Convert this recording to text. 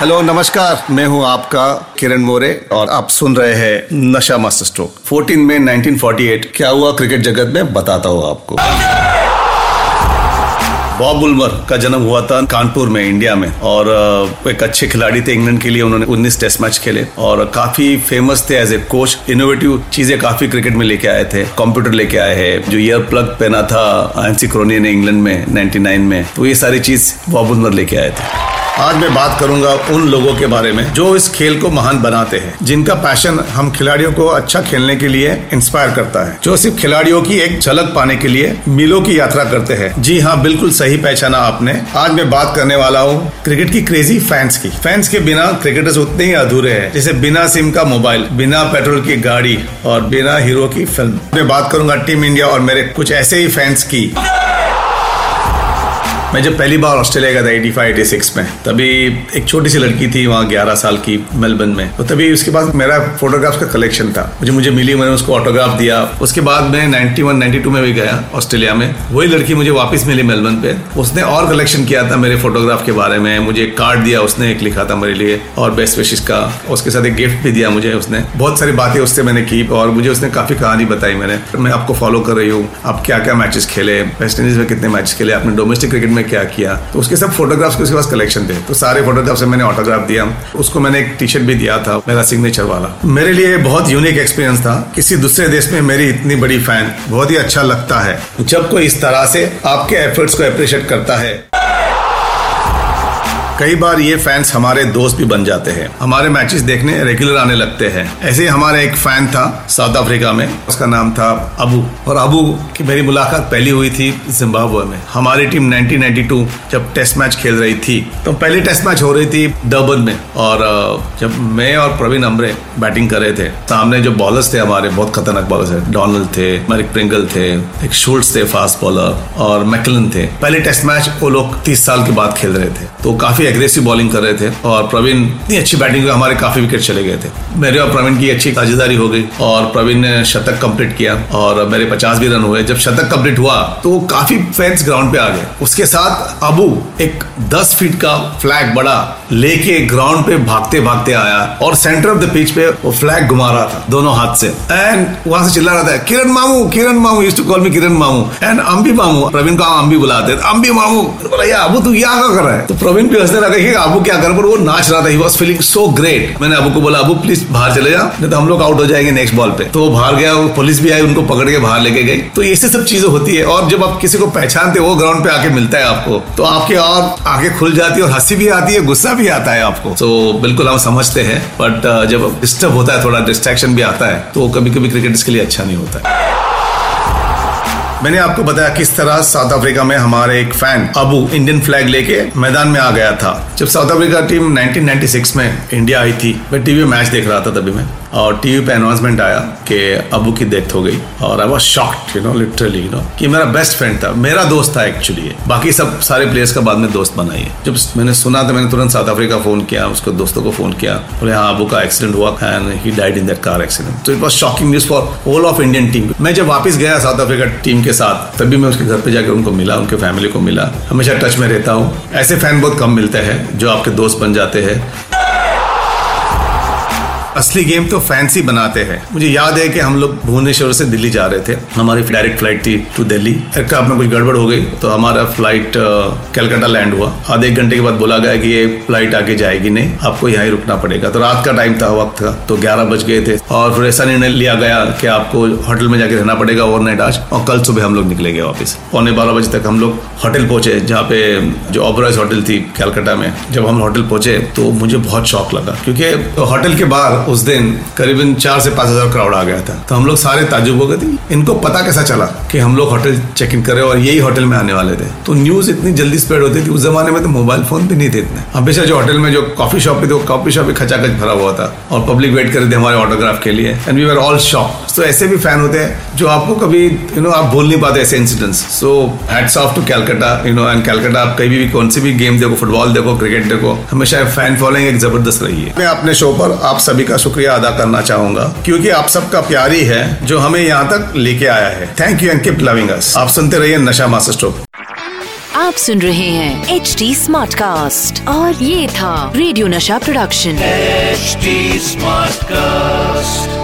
Hello नमस्कार। मैं हूँ आपका किरण मोरे और आप सुन रहे हैं नशा मास्टर स्ट्रोक। 14 मई 1948 क्या हुआ क्रिकेट जगत में? बताता हूँ आपको। बॉब बुलमर का जन्म हुआ था कानपुर में, इंडिया में। और एक अच्छे खिलाड़ी थे इंग्लैंड के लिए, उन्होंने 19 टेस्ट मैच खेले। और काफ़ी फ़ेमस थे एज ए कोच इनोवेटिव चीज़ें काफ़ी क्रिकेट में लेके आए थे। कंप्यूटर लेके आए हैं, जो ईयर प्लग पहना था एंसी क्रोनी ने इंग्लैंड में 99 में। तो ये सारी चीज़ बॉब बुलमर लेके आए थे। आज मैं बात करूँगा उन लोगों के बारे में, जो इस खेल को महान बनाते हैं, जिनका पैशन हम खिलाड़ियों को अच्छा खेलने के लिए इंस्पायर करता है। जो सिर्फ़ खिलाड़ियों की एक झलक पाने के लिए मीलों की यात्रा करते हैं। जी हाँ बिल्कुल सही। पहचाना आपने। आज मैं बात करने वाला हूँ क्रिकेट की क्रेजी फैंस की। फैंस के बिना क्रिकेटर्स उतने ही अधूरे हैं। जैसे बिना सिम का मोबाइल बिना पेट्रोल की गाड़ी और बिना हीरो की फ़िल्म मैं बात करूँगा टीम इंडिया और मेरे कुछ ऐसे ही फैंस की। मैं जब पहली बार ऑस्ट्रेलिया गया था 85 86 में, तभी एक छोटी सी लड़की थी वहाँ 11 साल की मेलबर्न में। तो तभी उसके पास मेरा फोटोग्राफ्स का कलेक्शन था। मुझे मुझे मिली, मैंने उसको ऑटोग्राफ दिया। उसके बाद मैं 91 92 में भी गया ऑस्ट्रेलिया में। वही लड़की मुझे वापस मिली मेलबर्न पे। उसने और कलेक्शन किया था मेरे फोटोग्राफ के बारे में। मुझे एक कार्ड दिया उसने, एक लिखा था मेरे लिए, और बेस्ट विशेष का। उसके साथ एक गिफ्ट भी दिया मुझे उसने। बहुत सारी बातें उससे मैंने की, और मुझे उसने काफ़ी कहानी बताई मैंने। मैं आपको फॉलो कर रही हूँ। आप क्या क्या मैचेस खेले? वेस्ट इंडीज में कितने मैच खेले? आपने डोमेस्टिक क्रिकेट में क्या किया? तो उसके सब फोटोग्राफ्स के उसके पास कलेक्शन थे। तो सारे फोटोग्राफ से मैंने ऑटोग्राफ दिया। उसको मैंने एक टी शर्ट भी दिया था, मेरा सिग्नेचर वाला। मेरे लिए बहुत यूनिक एक्सपीरियंस था। किसी दूसरे देश में मेरी इतनी बड़ी फ़ैन बहुत ही अच्छा लगता है। जब कोई इस तरह से आपके एफर्ट्स को अप्रिशिएट करता है। कई बार ये फैंस हमारे दोस्त भी बन जाते हैं। हमारे मैचेस देखने रेगुलर आने लगते हैं। ऐसे ही हमारा एक फ़ैन था साउथ अफ्रीका में। उसका नाम था अबू और अबू की मेरी मुलाकात पहली हुई थी जिम्बाब्वे में। हमारी टीम 1992 जब टेस्ट मैच खेल रही थी तो पहली टेस्ट मैच हो रही थी डर्बन में। और जब मैं और प्रवीण अम्बरे बैटिंग कर रहे थे, सामने जो बॉलर्स थे हमारे, बहुत खतरनाक बॉलर्स थे डोनाल्ड थे मैरिक प्रिंगल थे, एक शूल्स थे फास्ट बॉलर और मैकलन थे। पहले टेस्ट मैच वो लोग तीस साल के बाद खेल रहे थे। तो काफ़ी एग्रेसिव बॉलिंग कर रहे थे और प्रवीण इतनी अच्छी बैटिंग हुई हमारे काफ़ी विकेट चले गए थे। मेरे और प्रवीण की अच्छी साझेदारी हो गई और प्रवीण ने शतक कंप्लीट किया और मेरे पचास भी रन हुए। जब शतक कंप्लीट हुआ तो काफ़ी फैंस ग्राउंड पे आ गए। उसके साथ अबू एक दस फीट का फ्लैग बड़ा लेके ग्राउंड पे भागते भागते आया और सेंटर ऑफ़ द पिच पे वो फ्लैग घुमा रहा था दोनों हाथ से। एंड वहाँ से चिल्ला रहा था, किरण मामू किरण मामू used to call me Kiran मामू। एंड अम्बी मामू प्रवीण को अम्बी बुलाते अम्बी मामू बोला अबू, तू यहाँ क्या कर रहा है? तो प्रवीण भी हंसने लगा कि अबू क्या कर, पर वो नाच रहा था he was feeling so great मैंने अबू को बोला अबू प्लीज़ बाहर चले जाओ नहीं तो हम लोग आउट हो जाएँगे नेक्स्ट बॉल पे। तो वो बाहर गया पुलिस भी आई उनको पकड़ के बाहर लेके गई तो ऐसे सब चीज़ें होती है, और जब आप किसी को पहचानते हो, वो ग्राउंड पे आके मिलता है आपको तो आपकी और आँखें खुल जाती है, और हँसी भी आती है, गुस्सा भी आता है आपको। तो बिल्कुल हम समझते हैं बट जब डिस्टर्ब होता है, थोड़ा डिस्ट्रैक्शन भी आता है तो कभी कभी क्रिकेट के लिए अच्छा नहीं होता। है मैंने आपको बताया किस तरह साउथ अफ्रीका में हमारे एक फ़ैन अबू इंडियन फ्लैग लेके मैदान में आ गया था। जब साउथ अफ्रीका टीम 1996 में इंडिया आई थी, मैं टीवी मैच देख रहा था तभी मैं। और टीवी पे अनाउंसमेंट आया कि अबू की डेथ हो गई। और I was shocked you know literally you know कि मेरा बेस्ट फ्रेंड था, मेरा दोस्त था एक्चुअली बाकी सब सारे प्लेयर्स का बाद में दोस्त बनाई है जब मैंने सुना तो मैंने तुरंत साउथ अफ्रीका फ़ोन किया, उसको दोस्तों को फ़ोन किया। बोले हाँ अबू का एक्सीडेंट हुआ and he died in that car accident तो it was shocking news for whole of Indian team मैं जब वापस गया साउथ अफ्रीका टीम के साथ, तभी मैं उसके घर पे जाकर उनको मिला, उनके फैमिली को मिला। हमेशा टच में रहता हूँ। ऐसे फ़ैन बहुत कम मिलते हैं जो आपके दोस्त बन जाते हैं। असली गेम तो फैंसी बनाते हैं। मुझे याद है कि हम लोग भुवनेश्वर से दिल्ली जा रहे थे। हमारी डायरेक्ट फ़्लाइट थी टू दिल्ली। एयरक्राफ्ट में कुछ गड़बड़ हो गई तो हमारा फ़्लाइट कैलकाटा लैंड हुआ। आधे एक घंटे के बाद बोला गया कि ये फ़्लाइट आगे जाएगी नहीं, आपको यहाँ ही रुकना पड़ेगा। तो रात का टाइम था, वक्त का तो ग्यारह बज गए थे। और फिर ऐसा निर्णय लिया गया कि आपको होटल में जाके रहना पड़ेगा ओवरनाइट आज। और कल सुबह हम लोग निकलेंगे वापस। पौने बारह बजे तक हम लोग होटल पहुँचे, जहाँ पे जो ऑबराइज होटल थी कैलकाटा में। जब हम होटल पहुँचे तो मुझे बहुत शौक लगा। क्योंकि होटल के बाहर उस दिन करीबन चार से पाँच हज़ार क्राउड आ गया था। तो हम लोग सारे ताजुब हो गए थे। इनको पता कैसा चला कि हम लोग होटल चेक इन करे और यही होटल में आने वाले थे। तो न्यूज़ इतनी जल्दी स्प्रेड होती थी। उस जमाने में तो मोबाइल फ़ोन भी नहीं थे इतने। हमेशा जो होटल में जो कॉफ़ी शॉप थी, वो कॉफ़ी शॉप भी खचाखच भरा हुआ था और पब्लिक वेट कर रही थे हमारे ऑटोग्राफ के लिए। एंड वी आर ऑल तो ऐसे भी फ़ैन होते हैं जो आपको कभी यू नो आप बोल नहीं पाते ऐसे incidents so hats off to Calcutta you know and Calcutta आप कहीं भी कौन सी भी गेम देखो फुटबॉल देखो क्रिकेट देखो हमेशा फ़ैन फॉलोइंग एक ज़बरदस्त रही है। मैं अपने शो पर आप सभी का शुक्रिया अदा करना चाहूँगा क्योंकि आप सबका प्यार ही है जो हमें यहाँ तक लेके आया है। Thank you and keep loving us आप सुनते रहिए नशा मास्टर स्ट्रोक आप सुन रहे हैं एच डी स्मार्ट कास्ट और ये था रेडियो नशा प्रोडक्शन एच स्मार्ट Smartcast.